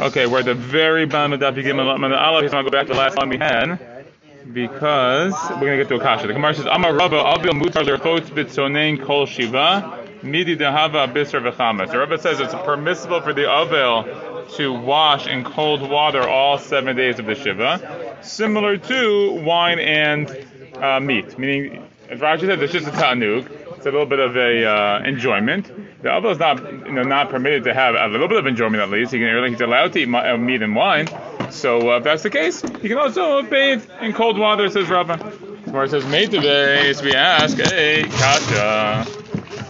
Okay, we're at the very bottom of Daf Yigim Allah. He's going to go back to the last one we had because we're going to get to Akasha. The Gemara says, Amar Rabba, Avil Mutar Lerchot Bitzonein Kol Shiva, Midi Dehava Bisr V'chamas. The Rabba says it's permissible for the Avil to wash in cold water all seven days of the Shiva, similar to wine and uh, meat. Meaning, as Rashi said, it's just a ta'anug. It's a little bit of a uh, enjoyment. The other is not, you know, not permitted to have a little bit of enjoyment at least. He can, he's allowed to eat uh, meat and wine. So uh, if that's the case, he can also bathe in cold water, says. Where it says made today, so we ask, hey, kasha.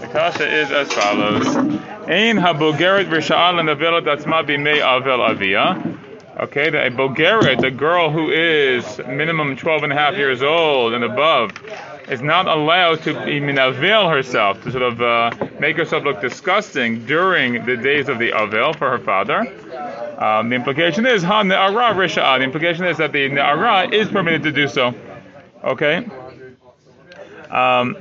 The kasha is as follows: Ein habogeret risha'al and avilat atzma bimei avel avia. Okay, the, a bogeret, a girl who is minimum 12 and a half years old and above, is not allowed to even avail herself, to sort of uh, make herself look disgusting during the days of the Avel for her father. Um, the implication is, ha ne'ara risha'ah. The implication is that the ne'ara is permitted to do so. Okay? Um,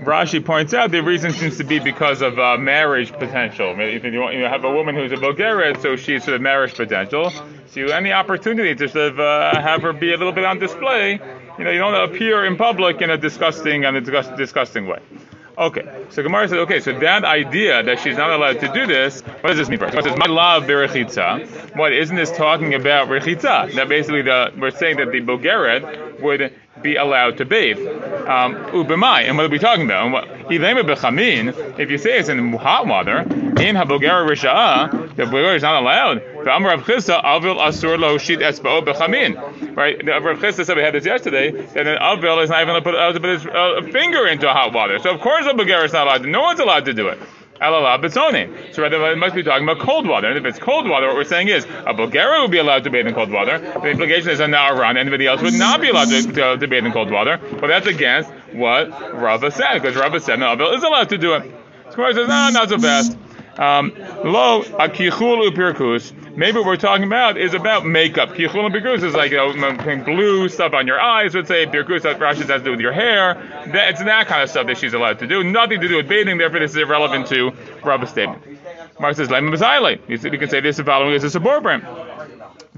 Rashi points out the reason seems to be because of uh, marriage potential. If you, want, you have a woman who's a Bulgarian, so she's sort of marriage potential. So any opportunity to sort of uh, have her be a little bit on display, you know, you don't appear in public in a disgusting and a disgust, disgusting way. Okay, so Gemara says, okay, so that idea that she's not allowed to do this, what does this mean for us? Says, my love berechitza. What, isn't this talking about rechitza? That basically the, we're saying that the Bulgarian would be allowed to bathe. Um, ubemai, and what are we talking about? If you say it's in hot water, in habogera risha'ah, the Bulgarian is not allowed. Amar Rav Chisda, avil. Right? Rav Chisda said we had this yesterday that an avil is not even allowed to put his uh, finger into hot water. So of course a Bulgarian is not allowed. To, no one's allowed to do it. So rather, it must be talking about cold water. And if it's cold water, what we're saying is a Bulgarian would be allowed to bathe in cold water. The implication is a Na'aran. Anybody else would not be allowed to, to, to bathe in cold water. But that's against what Rava said, because Rava said Na'avil is allowed to do it. So says, no, not so fast. Um, lo akichul upirkus. Maybe what we're talking about is about makeup. Kichul pirkus is like you know glue stuff on your eyes. Let's say pirkus that Rashi has to do with your hair. That, it's that kind of stuff that she's allowed to do. Nothing to do with bathing. Therefore, this is irrelevant to Rabba's statement. Mark says, "Lemon b'zayle." We can say this the following is a support brand.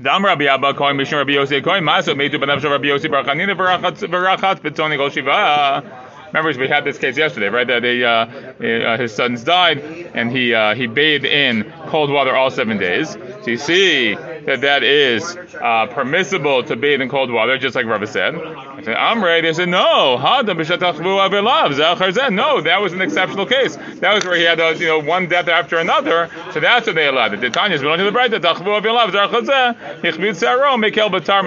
Dam Rabbi Abba Kohen Mishum Rabbi Yossi Kohen Maso Meitu Banav Rabbi Yossi Bar Chanina V'Rachat B'Tzoni Kol Shiva. Remember, we had this case yesterday, right? That they, uh, uh, his sons died, and he uh, he bathed in cold water all seven days. So you see that that is uh, permissible to bathe in cold water, just like Rabbi said. I said, Amre, they said, no, no, that was an exceptional case. That was where he had, uh, you know, one death after another, so that's what they allowed. The Tanya is to the bride, tachvu avilav, mekel batar,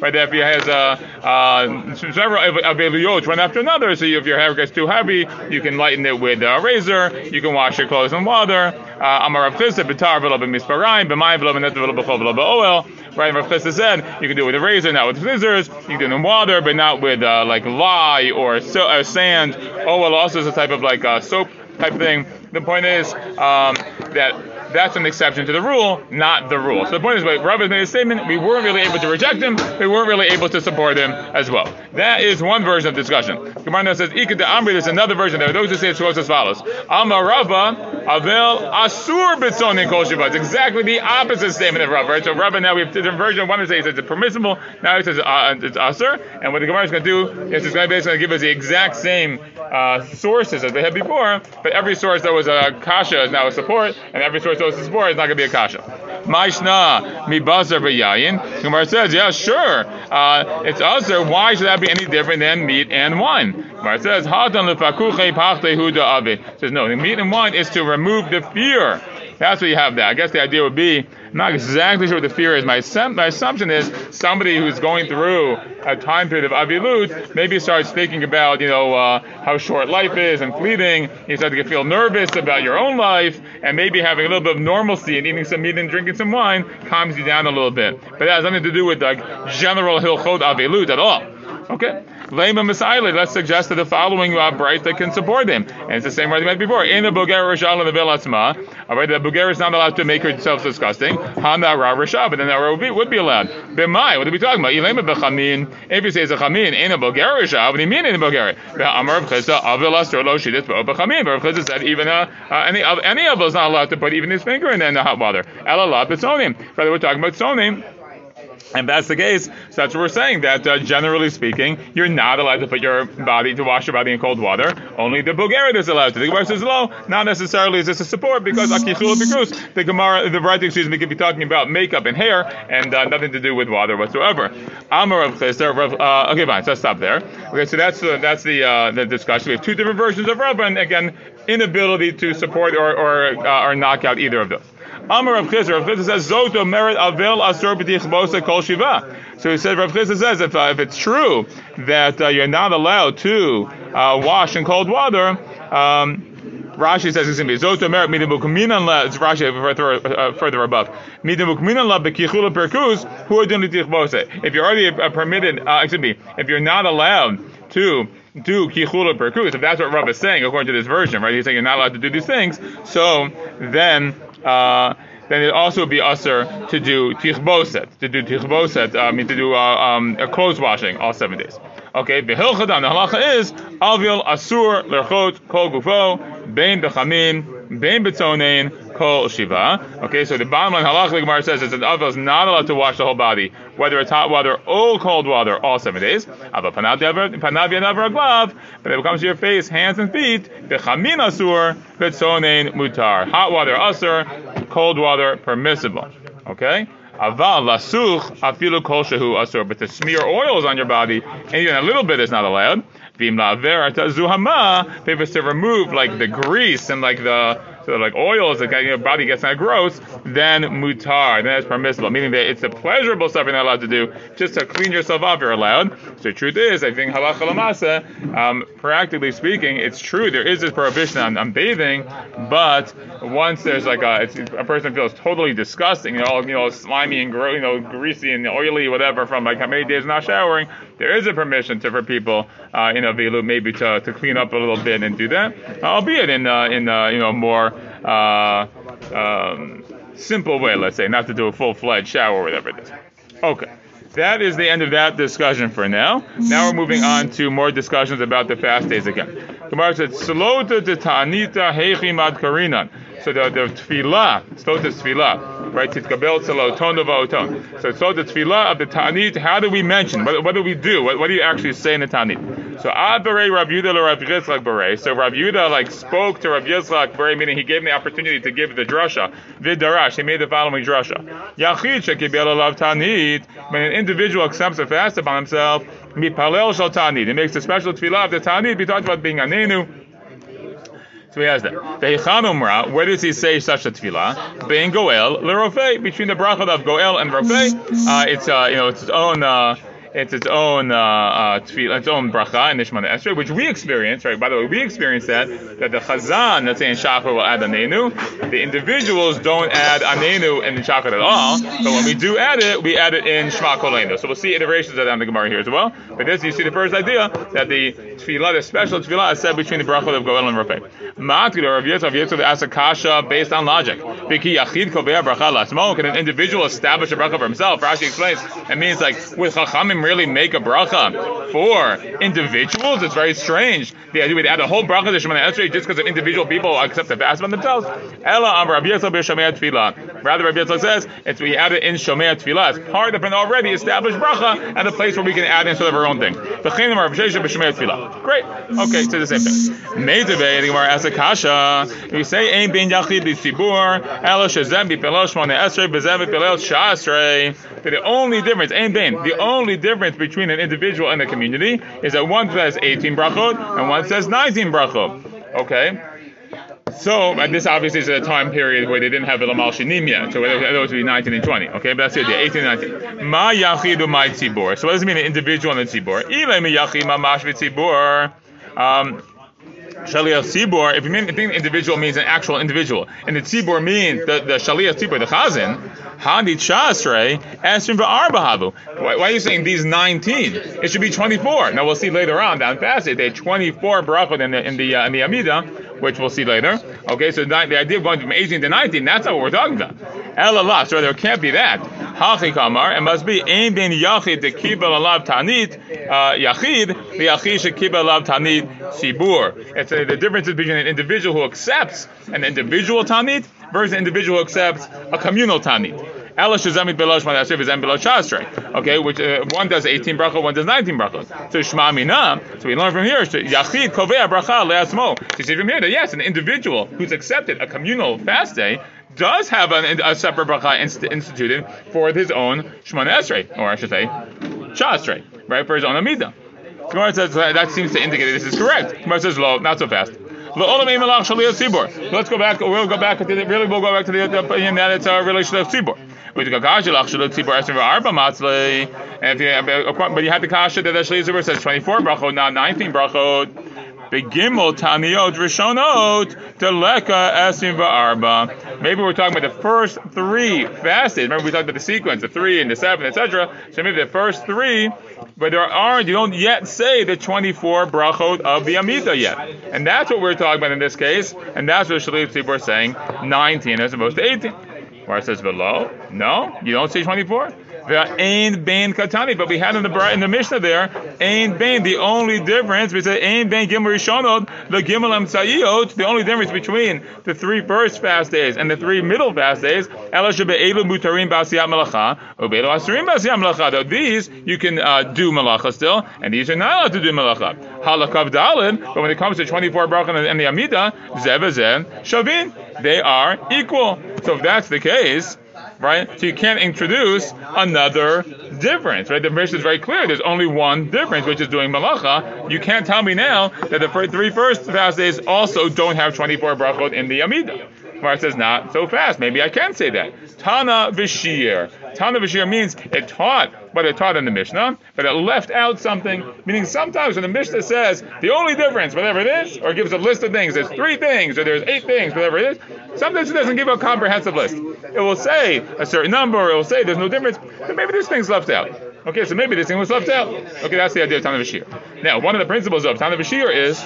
Right, if he has uh, uh, several aviliyot one after another, so if your hair gets too heavy, you can lighten it with a razor, you can wash your clothes in water, uh, Amar Rav Chisda, Bitar v'lo b'misparayim, b'mayim v'lo b'net v'lo b'chol v'lo b'oel. Right, Rav Chisda said you can do it with a razor, not with scissors. You can do it in water, but not with uh, like lye or so, sand. Oel also is a type of like uh, soap type thing. The point is um, that that's an exception to the rule, not the rule. So the point is, Rav has made a statement, we weren't really able to reject him, we weren't really able to support him as well. That is one version of discussion. Gemara says, Ika de Amri, there's another version. There are those who say it goes as follows. Amarava, Avel, Asur Bitzonin Kol. It's exactly the opposite statement of Rav, right? So Rav, now we have different version. One says it's permissible, now he says uh, it's Asur. And what the Gemara is going to do is it's going to basically give us the exact same uh, sources as they had before, but every source that was a kasha is now a support, and every source that was a support is not going to be a kasha. Maishna mi bazar v'yayin. Gemara says, yeah, sure, uh, it's also. Why should that be any different than meat and wine? Gemara says, hadan lefakuche huda ave. Says no, the meat and wine is to remove the fear. That's what you have there. I guess the idea would be not exactly sure what the fear is. My, my assumption is somebody who's going through a time period of avilut maybe starts thinking about, you know, uh, how short life is and fleeting. You start to feel nervous about your own life, and maybe having a little bit of normalcy and eating some meat and drinking some wine calms you down a little bit. But that has nothing to do with like general hilchot avilut at all. Okay. Let's suggest that the following uh, bright that can support him. And it's the same met before. In the Bulgaria Rishal in the Vilasma, alright, the Bulgaria is not allowed to make herself disgusting. Hana Ra but then that would be, would be allowed. B'mai, what are we talking about? Ilema Bechamin, if you say it's a Chamin in a Bulgaria Rishal, what do you mean in a Bulgaria? Amar Rav Chisda, Avil Astor Lo Shidit Bechamin, but Chisda said even uh, uh, any, any of us not allowed to put even his finger in, the hot water. Elalat B'tzonim. Rather, we're talking about Tzonim. And that's the case. So that's what we're saying. That uh, generally speaking, you're not allowed to put your body to wash your body in cold water. Only the Bulgarian is allowed to. The Gemara says no, not necessarily is this a support because the Gemara, the writing, excuse me, could be talking about makeup and hair and uh, nothing to do with water whatsoever. Amar of. Uh, okay, fine. So let's stop there. Okay, so that's the that's the uh, the discussion. We have two different versions of Rav, and again, inability to support or or, uh, or knock out either of those. Amar Rav Chizr. Rav Chizr says Zoto merit avel asur b'tichbosa kol shiva. So he said Rav Chizr says if uh, if it's true that uh, you're not allowed to uh, wash in cold water. Um, Rashi says it's going to be Zoto merit midim bukminan la. It's Rashi further, uh, further above. Midim bukminan la bekichula perkus who are doing. If you're already uh, permitted, uh, excuse me, if you're not allowed to do kichula perkus, if that's what Rav is saying according to this version, right? He's saying you're not allowed to do these things. So then uh, then it also be usher to do tichboset, to do tichboset, uh, I mean to do uh, um, a clothes washing all seven days. Okay, behilchadam, the halacha is avil asur lerchot kol gufo bein bechamim bein betzonein kol shiva. Okay, so the bottom line halacha the Gemara says is that avil is not allowed to wash the whole body, whether it's hot water or cold water, all seven days. But when it comes to your face, hands and feet, bechamin asur betzonein mutar. Hot water asur, cold water permissible. Okay. Aval lasuch afilu kol shehu asur, but to smear oils on your body, and even a little bit is not allowed. Vim laver zuhama, if it's to remove like the grease and like the so like oils, the your body gets of gross, then mutar, then it's permissible, meaning that it's a pleasurable stuff you're not allowed to do. Just to clean yourself off, you're allowed. So the truth is, I think halacha um, practically speaking, it's true there is this prohibition on, on bathing, but once there's like a, a person feels totally disgusting, you know, all you know, slimy and you know, greasy and oily, whatever, from like how many days not showering, there is a permission to for people, uh, a velu maybe to, to clean up a little bit and do that, albeit in uh, in uh, you know more uh, um, simple way, let's say, not to do a full fledged shower or whatever it is. Okay. That is the end of that discussion for now. Now we're moving on to more discussions about the fast days again. Gemara said, "Slota de ta'anita heichimad karinan." So the, the tefillah, slota tefillah, right? Titkabel tzaloton oton. So slota tefillah of the ta'anit. How do we mention? What, what do we do? What, what, do you actually say in the ta'anit? So ad berei Rav Yudah Rav Yitzchak berei. So Rav Yudah like spoke to Rav Yitzchak berei, meaning he gave him the opportunity to give the drasha. Vidarash. He made the following drasha. Yachid shekibel alav ta'anit. When an individual accepts a fast upon himself, mipalel shal ta'anit. He makes a special tefillah of the ta'anit. We talked about being a anenu. So he has that. Ve'ichanumra, where does he say such a tefillah? Goel l'rofei, between the bracha of goel and rofei. Uh, it's uh, you know it's its own. Uh, it's its own uh, uh, tefillah, its own bracha in Nishman Esrei, which we experience, right? By the way, we experience that that the chazan, let's say in Shachar, will add anenu. The individuals don't add anenu in the Shachar at all, but when we do add it, we add it in Shema Kolenu. So we'll see iterations of that in the Gemara here as well. But this, you see the first idea that the tefillah, the special tefillah, is said between the bracha of Goel and Rafei. Ma'atir Rav Yitzchak, Rav Yitzchak asks a kasha based on logic. Biki yachid. Can an individual establish a bracha for himself? Rashi explains. It means like with chachamim really make a bracha for individuals? It's very strange. The idea we'd add a whole bracha to Shemana Esrei just because of individual people accept the fast on themselves. Ella am Rabbi Yitzchak Tefillah. Rather, Yitzchak says it's we add it in Shomei Tefillah. It's part of an already established bracha and a place where we can add in sort of our own thing. The Chinim Rabbi Shesha b'Shomei Tefillah. Great. Okay, so the same thing. Meidevei, the Gemara asks a. We say ein ben yachid b'tzibur ela shezem b'pelel Shemana Esrei b'zem b'pelel Shasrei. The only difference, ein ben, the only difference between an individual and a community is that one says 18 brachot and one says 19 brachot. Okay? So, this obviously is a time period where they didn't have Ilamal Shinim yet, so those would be 19 and 20. Okay, but that's the idea, 18 and 19. Ma yachidu my tzibor. So what does it mean, an individual and a tzibor? Ilay mi yachid mamash v'tzibor. Um, Shaliach Tzibor, if you mean, think individual means an actual individual, and the Tzibor means the, the Shaliach Tzibor, the Chazan, Hadit Shasre, Esrim V'Arba Why, why are you saying these 19? It should be 24. Now we'll see later on down past it, they had 24 brachot in the in the uh, in the Amida, which we'll see later. Okay, so the idea of going from 18 to 19, that's not what we're talking about. Elalah, so there can't be that. Hachi Kamar, it must be Ein Ben Yachid the Kibal Alav Tanit uh, Yachid, the Yachid should Kibal Alav Tanit Sibur. It's uh, the difference is between an individual who accepts an individual Tanit versus an individual who accepts a communal Tanit. Okay, which uh, one does 18 bracha, one does 19 bracha. So Shema Mina, so we learn from here, Yachid Kovea Bracha Leasmo. So you see from here that yes, an individual who's accepted a communal fast day does have an, a separate bracha inst- instituted for his own Shemona Esrei, or I should say, Shah right, for his own Amida. Gemara says that seems to indicate this is correct. Gemara says, "Lo, not so fast." Let's go back. We'll go back to the, really. We'll go back to the, the opinion that it's a relation of tzibur. But you had the kasha that the Shaliach Tzibur says 24 brachot, not 19 brachot. Begimel Taniot Rishonot Teleka Va'arba. Maybe we're talking about the first three fasted. Remember we talked about the sequence, the three and the seven, etc. So maybe the first three, but there aren't. You don't yet say the 24 brachot of the Amida yet, and that's what we're talking about in this case, and that's what Shaliach Tzibur is saying, 19 as opposed to 18. Where it says below, no, you don't say 24. Ain Bain Katani, but we had in the in the Mishnah there, Ain Bain. The only difference we say Ain Bain Gimel Rishonot, the Gimel Amsayot. The only difference between the three first fast days and the three middle fast days, Elasha Be'elu Mutarim Basiyat Malacha, Ubelu Asurim Basiyat Malacha. These you can uh, do Malacha still, and these are not allowed to do Malacha. Halakav Dalin, but when it comes to 24 Brachon and the Amida, Zevazen Shavin, they are equal. So if that's the case, right? So you can't introduce another difference, right? The Mishnah is very clear. There's only one difference, which is doing malacha. You can't tell me now that the three first fast days also don't have 24 brachot in the Amida. Gemara says not so fast. Maybe I can say that. Tana v'shir. Tana v'shir means it taught what it taught in the Mishnah, but it left out something. Meaning sometimes when the Mishnah says the only difference, whatever it is, or gives a list of things, there's three things, or there's eight things, whatever it is. Sometimes it doesn't give a comprehensive list. It will say a certain number, it will say there's no difference, but maybe this thing's left out. Okay, so maybe this thing was left out. Okay, that's the idea of Tana v'shir. Now, one of the principles of Tana v'shir is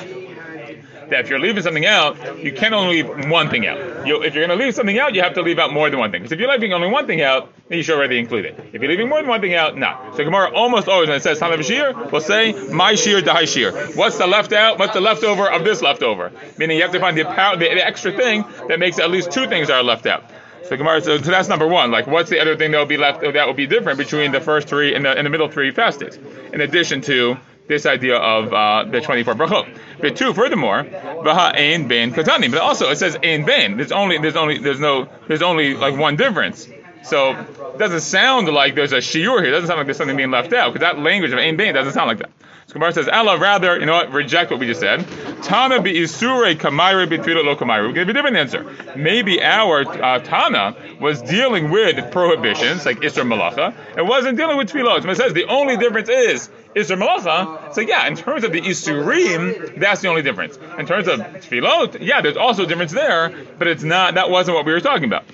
that if you're leaving something out, you can only leave one thing out. You, if you're going to leave something out, you have to leave out more than one thing. Because if you're leaving only one thing out, then you should already include it. If you're leaving more than one thing out, no. So Gemara almost always, when it says Tana v'shir, will say, my Shir, Dahai Shir. What's the left out? What's the leftover of this leftover? Meaning you have to find the, the, extra thing that makes at least two things that are left out. So Gemara, so, so, that's number one. Like, what's the other thing that will be left that will be different between the first three and the, and the middle three fastest? In addition to this idea of uh, the 24 brachot. But two, furthermore, vaha ein ben katani. But also it says ein ben. There's only there's only there's no there's only like one difference. So it doesn't sound like there's a shiur here. It doesn't sound like there's something being left out because that language of ein ben doesn't sound like that. So Gemara says, Allah, rather, you know what, reject what we just said. Tana be isure kamaira betfila lo kamaira. We're going to give a different answer. Maybe our uh, Tana was dealing with prohibitions, like Isra Malacha, and wasn't dealing with tefillot. So it says the only difference is Isra Malacha. So yeah, in terms of the Isurim, that's the only difference. In terms of tefillot, yeah, there's also a difference there, but it's not, that wasn't what we were talking about.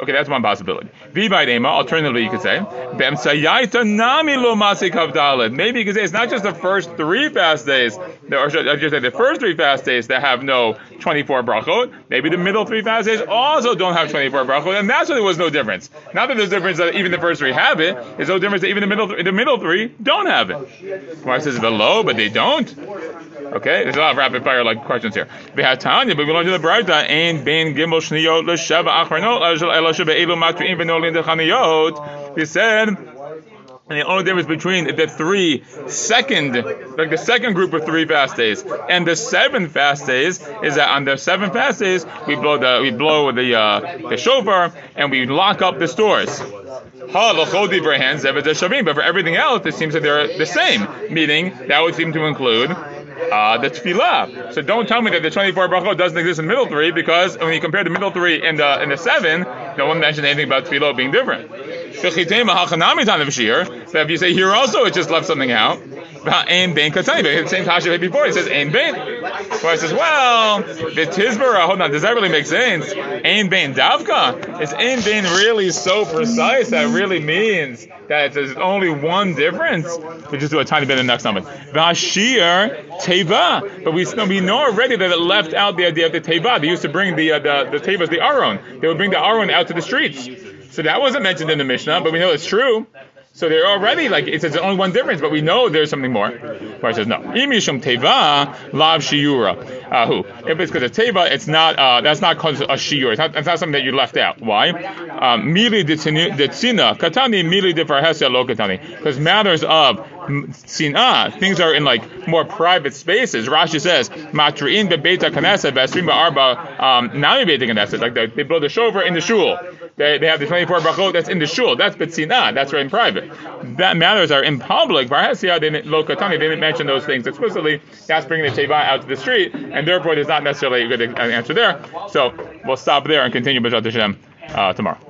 Okay, that's one possibility. V'baydema, alternatively, you could say, nami lo Maybe you could say it's not just the first three fast days, or should I just say the first three fast days that have no 24 brachot. Maybe the middle three fast days also don't have 24 brachot, and that's why there was no difference. Not that there's difference that even the first three have it, there's no difference that even the middle the middle three don't have it. Why says below, but they don't. Okay, there's a lot of rapid fire like questions here. We had Tanya, but we learned in the Brayta, and ben gimel shniyot l'sheva acharnot we said, and the only difference between the three second, like the second group of three fast days and the seven fast days is that on the seven fast days we blow the we blow the uh, the shofar and we lock up the stores. But for everything else, it seems that they're the same. Meaning that would seem to include uh, the tefillah. So don't tell me that the 24 brachot doesn't exist in the middle three because when you compare the middle three and the and the seven, no one mentioned anything about tefillah being different. That if you say here also it just left something out, Ain Bain Katani. But the same kasha before, he says Ain Bain. Well, he says, well, the Tizbara, hold on, does that really make sense? Ain Bain Davka? Is Ain Bain really so precise that really means that there's only one difference? We just do a tiny bit in the next number. Vashir Teva. But we, we know already that it left out the idea of the Teva. They used to bring the, uh, the, the Tevas, the Aron. They would bring the Aron out to the streets. So that wasn't mentioned in the Mishnah, but we know it's true. So they're already like it's, it's only one difference, but we know there's something more. It says no. Imishum teva lav shiura. Uh, who? If it's because of teva, it's not. Uh, that's not called a shiur. It's not, it's not something that you left out. Why? Um, mili detzina katani mili defarhesia lo katani. Because matters of sinah, things are in like more private spaces. Rashi says matriin bebeta kanesa vesrim ba'arba um, nami beta kanesa. Like they, they blow the shofar in the shul. They, they have the 24 brachot that's in the shul. That's betzina. That's right in private. That matters are in public. Varhasia didn't. They didn't mention those things explicitly. That's bringing the teva out to the street, and therefore there's not necessarily a good answer there. So we'll stop there and continue B'Shat Hashem uh, tomorrow.